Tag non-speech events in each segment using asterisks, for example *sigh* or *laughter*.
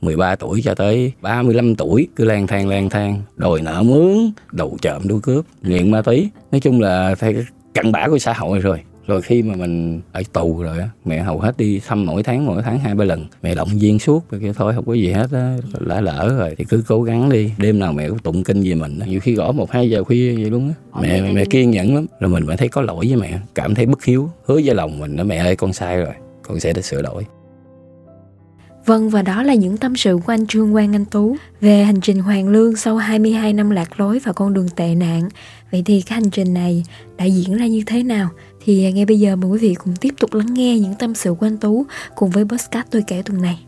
13 tuổi cho tới 35 tuổi cứ lang thang lang thang đòi nợ mướn đầu trộm đua cướp nghiện ma túy. Nói chung là theo cái cặn bã của xã hội rồi. Rồi khi mà mình ở tù rồi á mẹ hầu hết đi thăm mỗi tháng mỗi tháng hai ba lần. Mẹ động viên suốt rồi kêu thôi không có gì hết á lỡ lỡ rồi. Thì cứ cố gắng đi. Đêm nào mẹ cũng tụng kinh về mình nhiều khi gõ một hai giờ khuya vậy luôn á. Mẹ mẹ, kiên nhẫn lắm. Rồi mình mới thấy có lỗi với mẹ. Cảm thấy bất hiếu. Hứa với lòng mình đó mẹ ơi con sai rồi. Con sẽ sửa đổi Vâng và đó là những tâm sự của anh Trương Quang Anh Tú về hành trình hoàn lương sau 22 năm lạc lối và con đường tệ nạn. Vậy thì cái hành trình này đã diễn ra như thế nào? Thì à, ngay bây giờ mời quý vị cùng tiếp tục lắng nghe những tâm sự của anh Tú cùng với podcast tôi kể tuần này.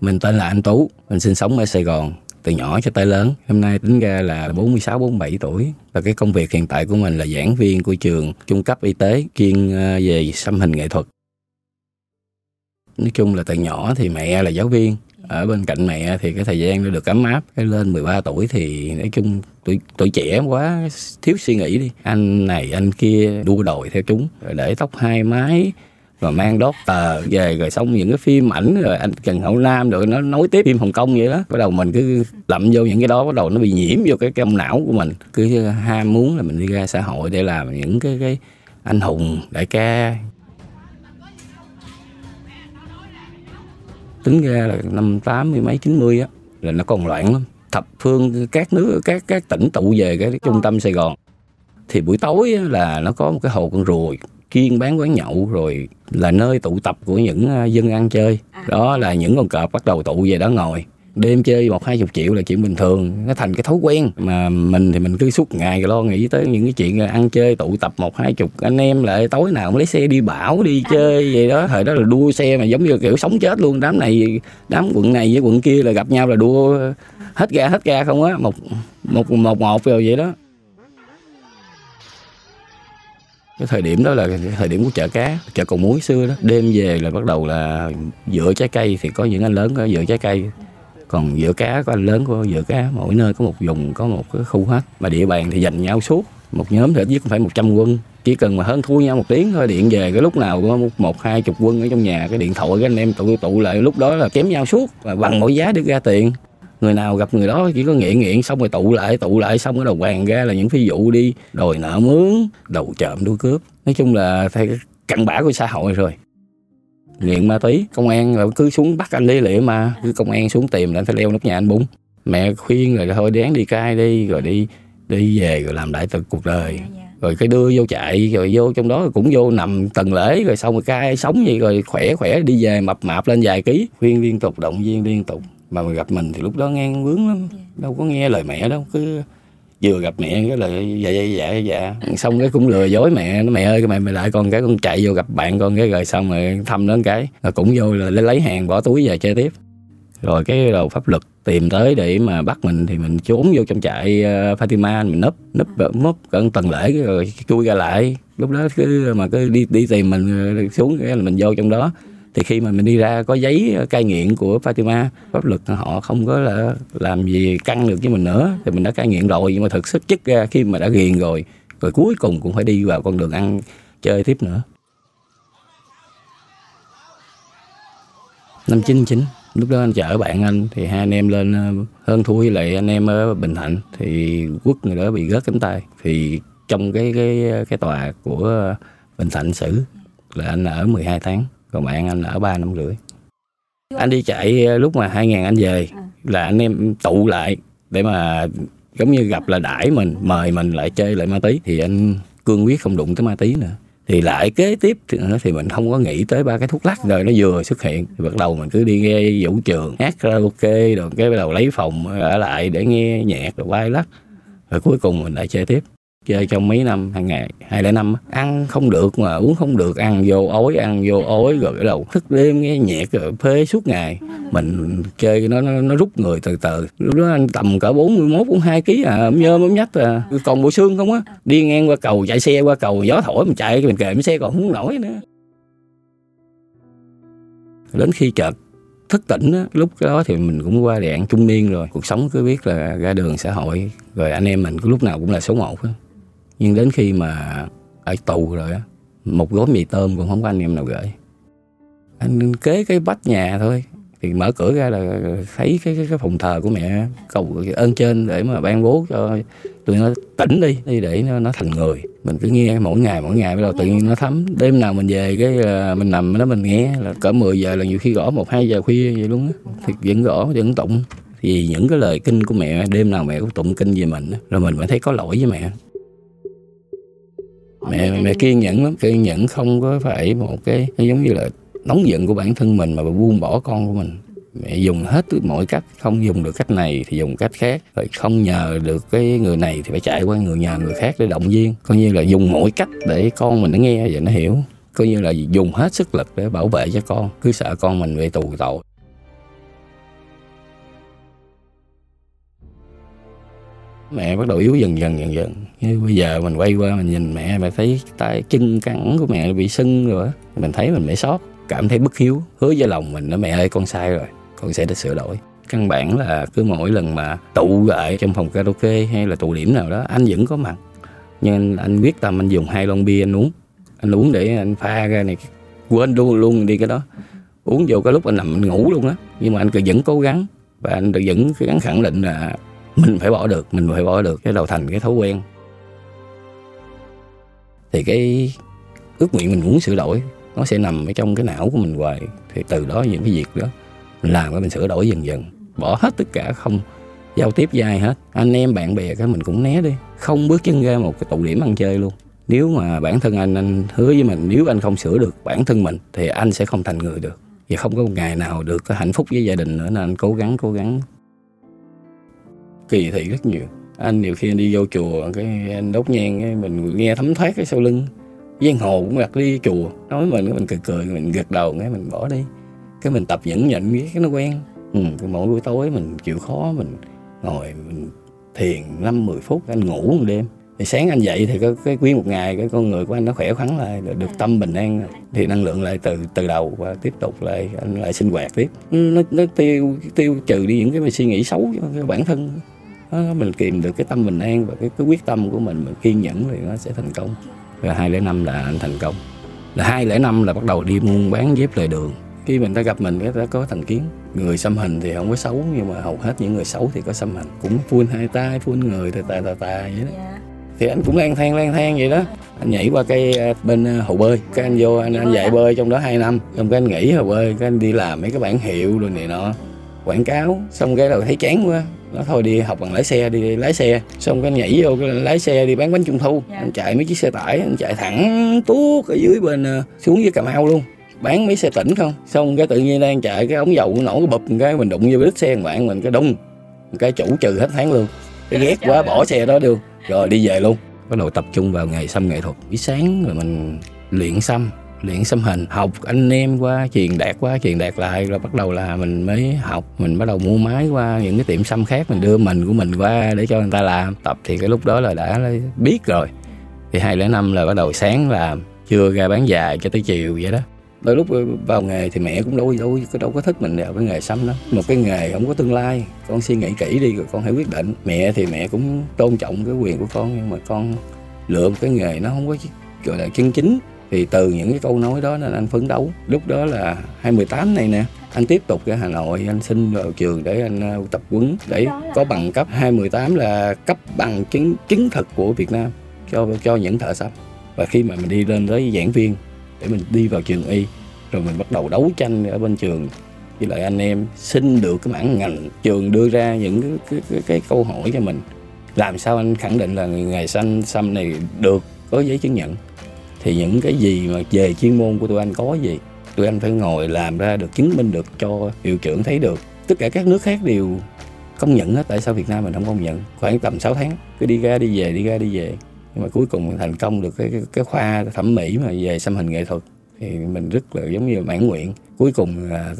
Mình tên là anh Tú, mình sinh sống ở Sài Gòn từ nhỏ cho tới lớn. Hôm nay tính ra là 46 47 tuổi và cái công việc hiện tại của mình là giảng viên của trường trung cấp y tế chuyên à, về xăm hình nghệ thuật nói chung là từ nhỏ thì mẹ là giáo viên. Ở bên cạnh mẹ thì cái thời gian nó được ấm áp. Cái lên 13 tuổi thì nói chung tuổi tuổi trẻ quá, thiếu suy nghĩ đi. Anh này, anh kia đua đòi theo chúng. Rồi để tóc hai mái, rồi mang đốt tờ về, rồi xong những cái phim ảnh, rồi anh Trần Hậu Nam rồi nó nối tiếp phim Hồng Kông vậy đó. Bắt đầu mình cứ lậm vô những cái đó, bắt đầu nó bị nhiễm vô cái trong não của mình. Cứ ham muốn là mình đi ra xã hội để làm những cái cái anh hùng đại ca tính ra là năm tám mươi mấy chín mươi á là nó còn loạn lắm. Thập phương các nước các các tỉnh tụ về cái, trung tâm Sài Gòn. Thì buổi tối á, là nó có một cái hồ con ruồi chuyên bán quán nhậu rồi là nơi tụ tập của những à, dân ăn chơi. Đó là những con cọp bắt đầu tụ về đó ngồi đêm chơi một hai chục triệu là chuyện bình thường nó thành cái thói quen. Mà mình thì mình cứ suốt ngày lo nghĩ tới những cái chuyện ăn chơi tụ tập một hai chục anh em lại tối nào cũng lấy xe đi bảo đi chơi vậy đó. Thời đó là đua xe mà giống như kiểu sống chết luôn. Đám này đám quận này với quận kia là gặp nhau là đua hết ga hết ga không á. Một một một một rồi vậy đó. Cái thời điểm đó là thời điểm của chợ cá chợ cầu muối xưa đó. Đêm về là bắt đầu là dựa trái cây thì có những anh lớn có dựa trái cây còn giữa cá có anh lớn của giữa cá, mỗi nơi có một vùng, có một cái khu hết. Mà địa bàn thì dành nhau suốt. Một nhóm thì ít nhất phải 100 quân. Chỉ cần mà hơn thua nhau một tiếng thôi, điện về cái lúc nào có một hai chục quân ở trong nhà, cái điện thoại cái anh em tụ tụ lại, lúc đó là chém nhau suốt và bằng mỗi giá được ra tiền. Người nào gặp người đó chỉ có nghiện nghiện xong rồi tụ lại tụ lại xong cái đầu hoàng ra là những phi vụ đi. Đòi nợ mướn, đầu trộm đua cướp. Nói chung là theo cặn bã của xã hội rồi nghiện ma túy. Công an là cứ xuống bắt anh đi liệu mà. Cứ công an xuống tìm là anh phải leo nóc nhà anh bún. Mẹ khuyên rồi thôi đáng đi cai đi rồi đi đi về rồi làm đại từ cuộc đời. Dạ, dạ. rồi cái đưa vô chạy rồi vô trong đó cũng vô nằm tầng lễ rồi xong rồi cai sống vậy rồi khỏe khỏe đi về mập mạp lên vài ký. Khuyên liên tục động viên liên tục. Mà mình gặp mình thì lúc đó ngang vướng lắm. Dạ. đâu có nghe lời mẹ đâu cứ vừa gặp mẹ cái là dạ dạ dạ dạ. Xong cái cũng lừa dối mẹ. Nó mẹ ơi cái mẹ mày lại con cái con chạy vô gặp bạn con cái rồi xong rồi thăm nó cái. Là cũng vô là lấy hàng bỏ túi về chơi tiếp. Rồi cái đầu pháp luật tìm tới để mà bắt mình thì mình trốn vô trong trại uh, Fatima mình nấp nấp nấp cận tầng lễ rồi chui ra lại. Lúc đó cứ mà cứ đi đi tìm mình ờ, xuống cái là mình vô trong đó thì khi mà mình đi ra có giấy cai nghiện của Fatima, pháp luật họ không có là làm gì căng được với mình nữa. Thì mình đã cai nghiện rồi, nhưng mà thực sức chất ra khi mà đã ghiền rồi rồi cuối cùng cũng phải đi vào con đường ăn, chơi tiếp nữa. năm chín chín, lúc đó anh chở bạn anh, thì hai anh em lên ờ, hơn thui lại anh em ở bình thạnh, thì quốc người đó bị gớt cánh tay. Thì trong cái cái cái tòa của bình thạnh xử là anh ở 12 tháng còn bạn anh ở ba năm rưỡi. Anh đi chạy ờ, lúc mà hai ngàn anh về à. là anh em tụ lại để mà giống như gặp là đãi mình mời mình lại chơi lại ma túy. Thì anh cương quyết không đụng tới ma túy nữa. Thì lại kế tiếp thì, thì mình không có nghĩ tới ba cái thuốc lắc rồi nó vừa xuất hiện. Thì bắt đầu mình cứ đi nghe vũ trường hát karaoke rồi cái bắt đầu lấy phòng ở lại để nghe nhạc rồi quay lắc. Rồi cuối cùng mình lại chơi tiếp chơi trong mấy năm hai ngày hai lẻ năm ăn không được mà uống không được ăn vô ối ăn vô ối rồi cái đầu thức đêm nghe nhạc rồi phê suốt ngày. Mình chơi nó nó, nó rút người từ từ. Lúc đó anh tầm cỡ bốn mươi mốt bốn hai ký à ấm nhơm ấm nhách à. Còn bộ xương không á đi ngang qua cầu chạy xe qua cầu gió thổi mình chạy mình kề xe còn không nổi nữa. Đến khi chợt thức tỉnh á, lúc đó thì mình cũng qua đoạn trung niên rồi. Cuộc sống cứ biết là ra đường xã hội rồi anh em mình cứ lúc nào cũng là số một á nhưng đến khi mà ở tù rồi á một gói mì tôm cũng không có anh em nào gửi. Anh kế cái vách nhà thôi. Thì mở cửa ra là thấy cái cái, cái phòng thờ của mẹ cầu ơn trên để mà ban bố cho tụi nó tỉnh đi đi để nó, nó thành người. Mình cứ nghe mỗi ngày mỗi ngày bắt đầu tự nhiên nó thấm. Đêm nào mình về cái à, mình nằm đó mình nghe là cỡ 10 giờ là nhiều khi gõ một hai giờ khuya vậy luôn á. Thì vẫn gõ vẫn tụng. Thì những cái lời kinh của mẹ đêm nào mẹ cũng tụng kinh về mình rồi mình mới thấy có lỗi với mẹ mẹ mẹ kiên nhẫn lắm kiên nhẫn không có phải một cái giống như là nóng giận của bản thân mình mà buông bỏ con của mình. Mẹ dùng hết mọi cách không dùng được cách này thì dùng cách khác. Rồi không nhờ được cái người này thì phải chạy qua người nhà người khác để động viên. Coi như là dùng mọi cách để con mình nó nghe và nó hiểu. Coi như là dùng hết sức lực để bảo vệ cho con. Cứ sợ con mình bị tù tội mẹ bắt đầu yếu dần dần dần dần. Như bây giờ mình quay qua mình nhìn mẹ mình thấy tay chân cẳng của mẹ bị sưng rồi mình thấy mình mẹ sót cảm thấy bất hiếu, hứa với lòng mình đó mẹ ơi, con sai rồi, con sẽ được sửa đổi. Căn bản là cứ mỗi lần mà tụ lại trong phòng karaoke hay là tụ điểm nào đó, anh vẫn có mặt. Nhưng anh quyết tâm anh dùng hai lon bia anh uống. Anh uống để anh pha ra này, quên luôn luôn đi cái đó. Uống vô cái lúc anh nằm anh ngủ luôn á. Nhưng mà anh cứ vẫn cố gắng và anh vẫn gắng khẳng định là mình phải bỏ được, mình phải bỏ được cái đầu thành, cái thói quen. Thì cái ước nguyện mình muốn sửa đổi, nó sẽ nằm ở trong cái não của mình hoài. Thì từ đó những cái việc đó, mình làm cái mình sửa đổi dần dần. Bỏ hết tất cả, không giao tiếp dài hết. Anh em, bạn bè cái mình cũng né đi. Không bước chân ra một cái tụ điểm ăn chơi luôn. Nếu mà bản thân anh anh hứa với mình, nếu anh không sửa được bản thân mình, thì anh sẽ không thành người được. Và không có một ngày nào được hạnh phúc với gia đình nữa, nên anh cố gắng cố gắng kỳ thị rất nhiều. Anh nhiều khi anh đi vô chùa cái anh đốt nhang cái mình nghe thấm thoát cái sau lưng. Giang hồ cũng đặt đi chùa nói mình mình cười cười mình gật đầu cái mình bỏ đi. Cái mình tập nhẫn nhịn cái nó quen. Ừ, mỗi buổi tối mình chịu khó mình ngồi mình thiền năm mười phút anh ngủ một đêm. Thì sáng anh dậy thì cái, cái quý một ngày cái con người của anh nó khỏe khoắn lại được tâm bình an. Thì năng lượng lại từ từ đầu và tiếp tục lại anh lại sinh hoạt tiếp. Nó nó tiêu tiêu trừ đi những cái suy nghĩ xấu cho bản thân mình kìm được cái tâm bình an và cái, cái quyết tâm của mình mình kiên nhẫn thì nó sẽ thành công. Và hai lẻ năm là anh thành công. Là hai lẻ năm là bắt đầu đi buôn bán dép lề đường. Khi mình ta gặp mình cái ta có thành kiến. Người xăm hình thì không có xấu nhưng mà hầu hết những người xấu thì có xăm hình cũng phun hai tay phun người tà tà tà tà vậy đó. Yeah. thì anh cũng lang thang lang thang vậy đó. Anh nhảy qua cây à, bên à, hồ bơi. Cái anh vô anh, anh dạy bơi trong đó 2 năm. Xong cái anh nghỉ hồ bơi cái anh đi làm mấy cái bản hiệu rồi này nọ. Quảng cáo xong cái đầu thấy chán quá nó thôi đi học bằng lái xe đi lái xe. Xong cái nhảy vô cái lái xe đi bán bánh trung thu. Yeah. anh chạy mấy chiếc xe tải anh chạy thẳng tuốt ở dưới bên uh, xuống dưới cà mau luôn. Bán mấy xe tỉnh không? Xong cái tự nhiên đang chạy cái ống dầu nổ cái bụp cái mình đụng vô đít xe bạn mình cái đung cái chủ trừ hết tháng luôn. Cái ghét quá bỏ xe đó được rồi đi về luôn. Bắt đầu tập trung vào nghề xăm nghệ thuật. Buổi sáng rồi mình luyện xăm luyện xăm hình học, anh em qua truyền đạt, qua truyền đạt lại, rồi bắt đầu là mình mới học, mình bắt đầu mua máy qua những cái tiệm xăm khác, mình đưa mình của mình qua để cho người ta làm. Tập thì cái lúc đó là đã biết rồi. Thì hai lẻ năm là bắt đầu sáng làm chưa ra bán dài cho tới chiều vậy đó. Đôi lúc ờ, vào nghề thì mẹ cũng đâu đâu đâu có thích mình vào cái nghề xăm đó. Một cái nghề không có tương lai, con suy nghĩ kỹ đi rồi con hãy quyết định. Mẹ thì mẹ cũng tôn trọng cái quyền của con, nhưng mà con lựa một cái nghề nó không có, gọi là chân chính thì từ những cái câu nói đó nên anh phấn đấu. Lúc đó là 2018 này nè anh tiếp tục ra Hà Nội anh xin vào trường để anh uh, tập huấn để có bằng cấp. 2018 là cấp bằng chứng chứng thực của Việt Nam cho cho những thợ sắp và khi mà mình đi lên tới giảng viên để mình đi vào trường y rồi mình bắt đầu đấu tranh ở bên trường. Với lại anh em xin được cái mảng ngành trường đưa ra những cái, cái, cái, cái câu hỏi cho mình. Làm sao anh khẳng định là ngày xanh xăm này được có giấy chứng nhận thì những cái gì mà về chuyên môn của tụi anh có gì tụi anh phải ngồi làm ra được chứng minh được cho hiệu trưởng thấy được. Tất cả các nước khác đều công nhận hết tại sao Việt Nam mình không công nhận? Khoảng tầm 6 tháng cứ đi ra đi về đi ra đi về. Nhưng mà cuối cùng thành công được cái, cái, cái khoa thẩm mỹ mà về xăm hình nghệ thuật. Thì mình rất là giống như mãn nguyện. Cuối cùng là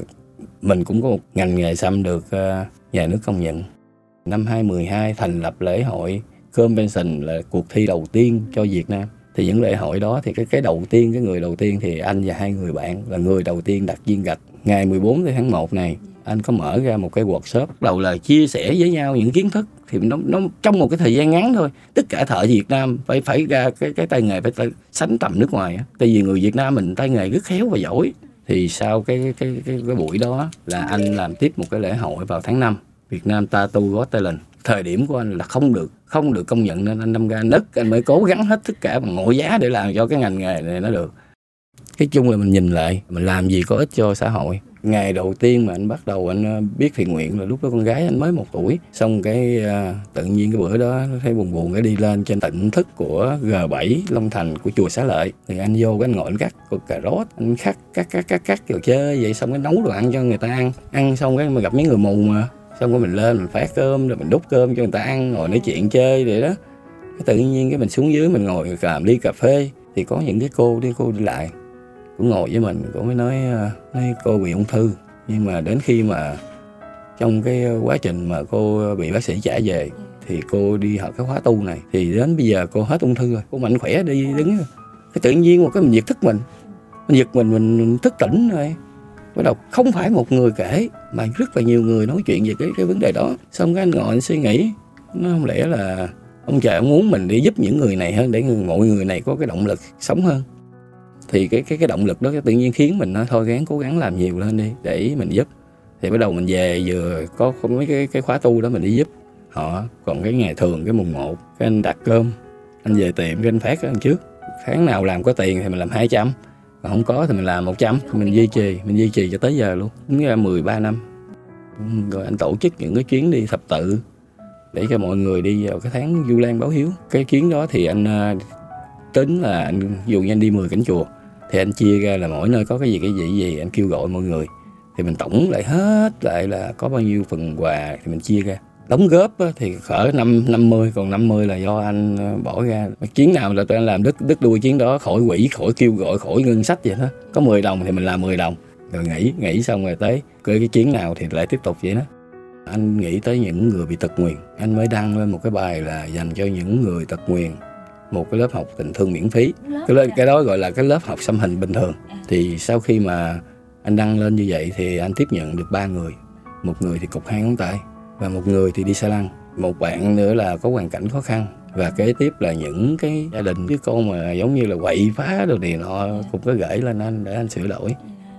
mình cũng có một ngành nghề xăm được ờ, nhà nước công nhận. Năm 2012 thành lập lễ hội Convention là cuộc thi đầu tiên cho Việt Nam thì những lễ hội đó thì cái cái đầu tiên cái người đầu tiên thì anh và hai người bạn là người đầu tiên đặt viên gạch. Ngày 14 tháng 1 này anh có mở ra một cái workshop bắt đầu là chia sẻ với nhau những kiến thức. Thì nó nó trong một cái thời gian ngắn thôi. Tất cả thợ Việt Nam phải phải ra cái cái tay nghề phải, phải sánh tầm nước ngoài tại vì người Việt Nam mình tay nghề rất khéo và giỏi. Thì sau cái cái cái, cái buổi đó là anh làm tiếp một cái lễ hội vào tháng 5 Việt Nam Tattoo Got Talent thời điểm của anh là không được không được công nhận nên anh đâm ra nứt. Anh mới cố gắng hết tất cả bằng mọi giá để làm cho cái ngành nghề này nó được. Cái chung là mình nhìn lại mình làm gì có ích cho xã hội. Ngày đầu tiên mà anh bắt đầu anh ờ, biết thiện nguyện là lúc đó con gái anh mới một tuổi. Xong cái uh, tự nhiên cái bữa đó thấy buồn buồn cái đi lên trên tỉnh thức của G7 Long Thành của chùa Xá Lợi. Thì anh vô cái anh ngồi anh cắt cục cà rốt anh cắt cắt cắt cắt cắt rồi chơi vậy xong cái nấu đồ ăn cho người ta ăn. Ăn xong cái mà gặp mấy người mù mà xong rồi mình lên, mình phát cơm, rồi mình đút cơm cho người ta ăn, ngồi nói chuyện chơi vậy đó. Cái tự nhiên cái mình xuống dưới mình ngồi làm ly cà phê, thì có những cái cô đi cô đi lại, cũng ngồi với mình cũng mới nói à, nói cô bị ung thư. Nhưng mà đến khi mà trong cái quá trình mà cô bị bác sĩ trả về, thì cô đi học cái khóa tu này. Thì đến bây giờ cô hết ung thư rồi, cô mạnh khỏe đi đứng. Cái tự nhiên một cái mình giật thức mình. Mình giật mình mình thức tỉnh rồi bắt đầu không phải một người kể, mà rất là nhiều người nói chuyện về cái cái vấn đề đó. Xong cái anh ngồi anh suy nghĩ, nó không lẽ là ông trời ông muốn mình đi giúp những người này hơn, để mọi người này có cái động lực sống hơn. Thì cái cái cái động lực đó tự nhiên khiến mình nói, thôi gắng, cố gắng làm nhiều lên đi, để mình giúp. Thì bắt đầu mình về vừa có mấy cái cái khóa tu đó mình đi giúp họ. Còn cái ngày thường, cái mùng 1 cái anh đặt cơm, anh về tiệm, cái anh phát cái anh trước. Tháng nào làm có tiền thì mình làm 200 mà không có thì mình làm 100 mình duy trì, mình duy trì cho tới giờ luôn. Đúng ra 13 năm. Rồi anh tổ chức những cái chuyến đi thập tự để cho mọi người đi vào cái tháng du lan báo hiếu. Cái chuyến đó thì anh à, tính là anh dù như anh đi 10 cảnh chùa, thì anh chia ra là mỗi nơi có cái gì cái gì gì, anh kêu gọi mọi người. Thì mình tổng lại hết lại là có bao nhiêu phần quà thì mình chia ra đóng góp thì cỡ năm năm mươi còn 50 là do anh ờ, bỏ ra. Chuyến nào là tụi anh làm đứt đứt đuôi chuyến đó khỏi quỹ khỏi kêu gọi khỏi ngân sách vậy đó. Có 10 đồng thì mình làm 10 đồng. Rồi nghỉ nghỉ xong rồi tới cái, cái chuyến nào thì lại tiếp tục vậy đó. Anh nghĩ tới những người bị tật nguyền. Anh mới đăng lên một cái bài là dành cho những người tật nguyền. Một cái lớp học tình thương miễn phí. Cái, lớp, cái đó gọi là cái lớp học xăm hình bình thường. À. thì sau khi mà anh đăng lên như vậy thì anh tiếp nhận được ba người. Một người thì cục hai ngón tay và một người thì đi xe lăn một bạn nữa là có hoàn cảnh khó khăn. Và kế tiếp là những cái gia đình cái con mà giống như là quậy phá đồ này nọ cũng có gửi lên anh để anh sửa đổi.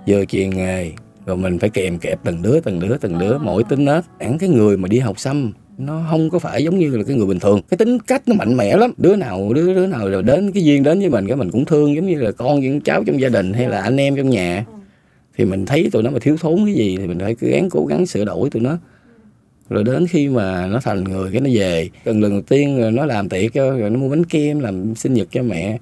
Giờ truyền nghề rồi mình phải kèm kẹp từng đứa từng đứa từng đứa mỗi tính nết. Hẳn cái người mà đi học xăm, nó không có phải giống như là cái người bình thường. Cái tính cách nó mạnh mẽ lắm. Đứa nào, đứa đứa nào rồi đến cái duyên đến với mình cái mình cũng thương giống như là con những cháu trong gia đình hay là anh em trong nhà. Thì mình thấy tụi nó mà thiếu thốn cái gì thì mình phải gắng, cố gắng sửa đổi tụi nó rồi đến khi mà nó thành người cái nó về lần lần đầu tiên rồi nó làm tiệc cho, rồi nó mua bánh kem làm sinh nhật cho mẹ.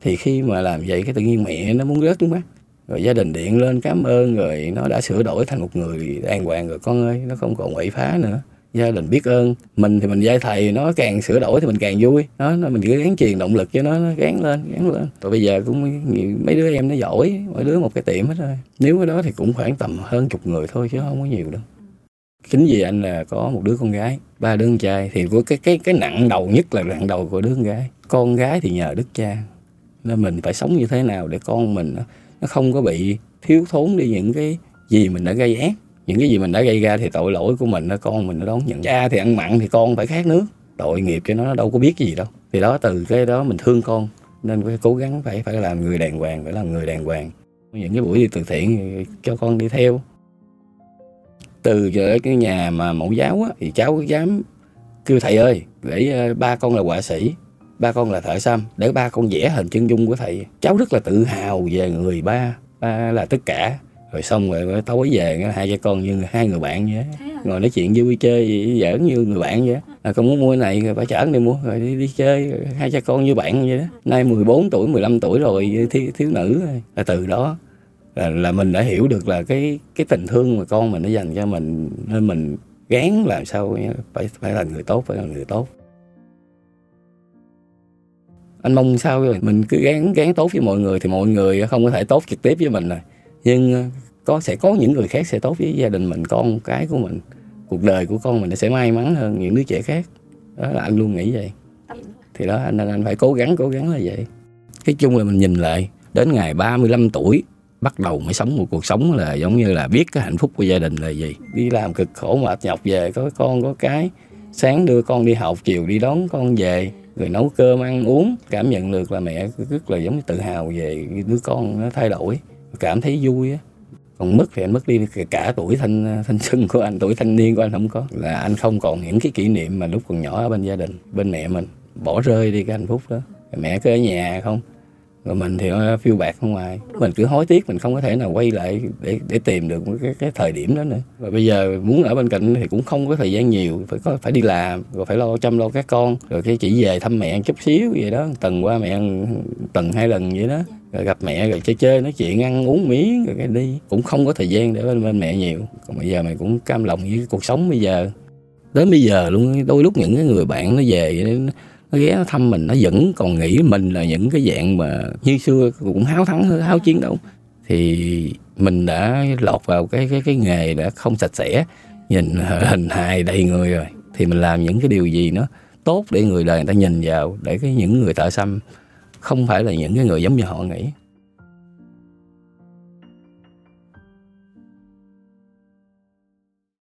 Thì khi mà làm vậy cái tự nhiên mẹ nó muốn rớt nước mắt rồi gia đình điện lên cảm ơn, rồi nó đã sửa đổi thành một người đàng hoàng rồi. Con ơi, nó không còn quậy phá nữa. Gia đình biết ơn. Mình thì mình dạy thầy, nó càng sửa đổi thì mình càng vui. Đó nó, mình cứ gắng truyền động lực cho nó nó gắn lên gắn lên. Rồi bây giờ cũng mấy đứa em nó giỏi, mỗi đứa một cái tiệm hết rồi. Nếu cái đó thì cũng khoảng tầm hơn chục người thôi chứ không có nhiều đâu chính vì anh là có một đứa con gái ba đứa con trai. Thì của cái cái cái nặng đầu nhất là nặng đầu của đứa con gái. Con gái thì nhờ đức cha. Nên mình phải sống như thế nào để con mình nó, nó không có bị thiếu thốn đi những cái gì mình đã gây ác. Những cái gì mình đã gây ra thì tội lỗi của mình con mình nó đón nhận. Cha thì ăn mặn thì con phải khát nước. Tội nghiệp cho nó nó đâu có biết gì đâu. Thì đó từ cái đó mình thương con. Nên phải cố gắng phải phải làm người đàng hoàng phải làm người đàng hoàng. Những cái buổi đi từ thiện cho con đi theo từ ở cái nhà mà mẫu giáo á, thì cháu dám kêu thầy ơi để ờ, ba con là họa sĩ ba con là thợ xăm để ba con vẽ hình chân dung của thầy. Cháu rất là tự hào về người ba ba là tất cả. Rồi xong rồi tối về hai cha con như hai người bạn vậy ngồi nói chuyện vui chơi giỡn như người bạn vậy à, con muốn mua cái này rồi phải chở đi mua rồi đi, đi chơi rồi hai cha con như bạn vậy đó nay 14 tuổi 15 tuổi rồi thiếu, thiếu nữ là từ đó là, là mình đã hiểu được là cái cái tình thương mà con mình nó dành cho mình nên mình gán làm sao phải phải là người tốt phải là người tốt. Anh mong sao rồi mình cứ gán gán tốt với mọi người thì mọi người không có thể tốt trực tiếp với mình rồi nhưng ờ, có sẽ có những người khác sẽ tốt với gia đình mình con cái của mình. Cuộc đời của con mình nó sẽ may mắn hơn những đứa trẻ khác. Đó là anh luôn nghĩ vậy. Thì đó anh anh phải cố gắng cố gắng là vậy. Cái chung là mình nhìn lại đến ngày 35 tuổi bắt đầu mới sống một cuộc sống là giống như là biết cái hạnh phúc của gia đình là gì. Đi làm cực khổ mệt nhọc về, có con, có cái. Sáng đưa con đi học, chiều đi đón con về, rồi nấu cơm, ăn uống. Cảm nhận được là mẹ rất là giống như tự hào về đứa con nó thay đổi. Cảm thấy vui á. Còn mất thì anh mất đi cả tuổi thanh thanh xuân của anh, tuổi thanh niên của anh không có. Là anh không còn những cái kỷ niệm mà lúc còn nhỏ ở bên gia đình, bên mẹ mình. Bỏ rơi đi cái hạnh phúc đó. Mẹ cứ ở nhà không? Rồi mình thì phiêu bạc không ngoài. Mình cứ hối tiếc mình không có thể nào quay lại để để tìm được cái cái thời điểm đó nữa. Và bây giờ muốn ở bên cạnh thì cũng không có thời gian nhiều. Phải có phải đi làm rồi phải lo chăm lo các con. Rồi cái chỉ về thăm mẹ chút xíu vậy đó. Tuần qua mẹ tuần hai lần vậy đó. Rồi gặp mẹ rồi chơi chơi nói chuyện ăn uống miếng rồi cái đi. Cũng không có thời gian để bên, bên mẹ nhiều. Còn bây giờ mày cũng cam lòng với cuộc sống bây giờ. Đến bây giờ luôn đôi lúc những cái người bạn nó về nó ghé thăm mình, nó vẫn còn nghĩ mình là những cái dạng mà như xưa cũng háo thắng, háo chiến đấu thì mình đã lọt vào cái cái cái nghề đã không sạch sẽ, nhìn *laughs* hình hài đầy người rồi, thì mình làm những cái điều gì nó tốt để người đời người ta nhìn vào, để cái những người thợ xăm không phải là những cái người giống như họ nghĩ.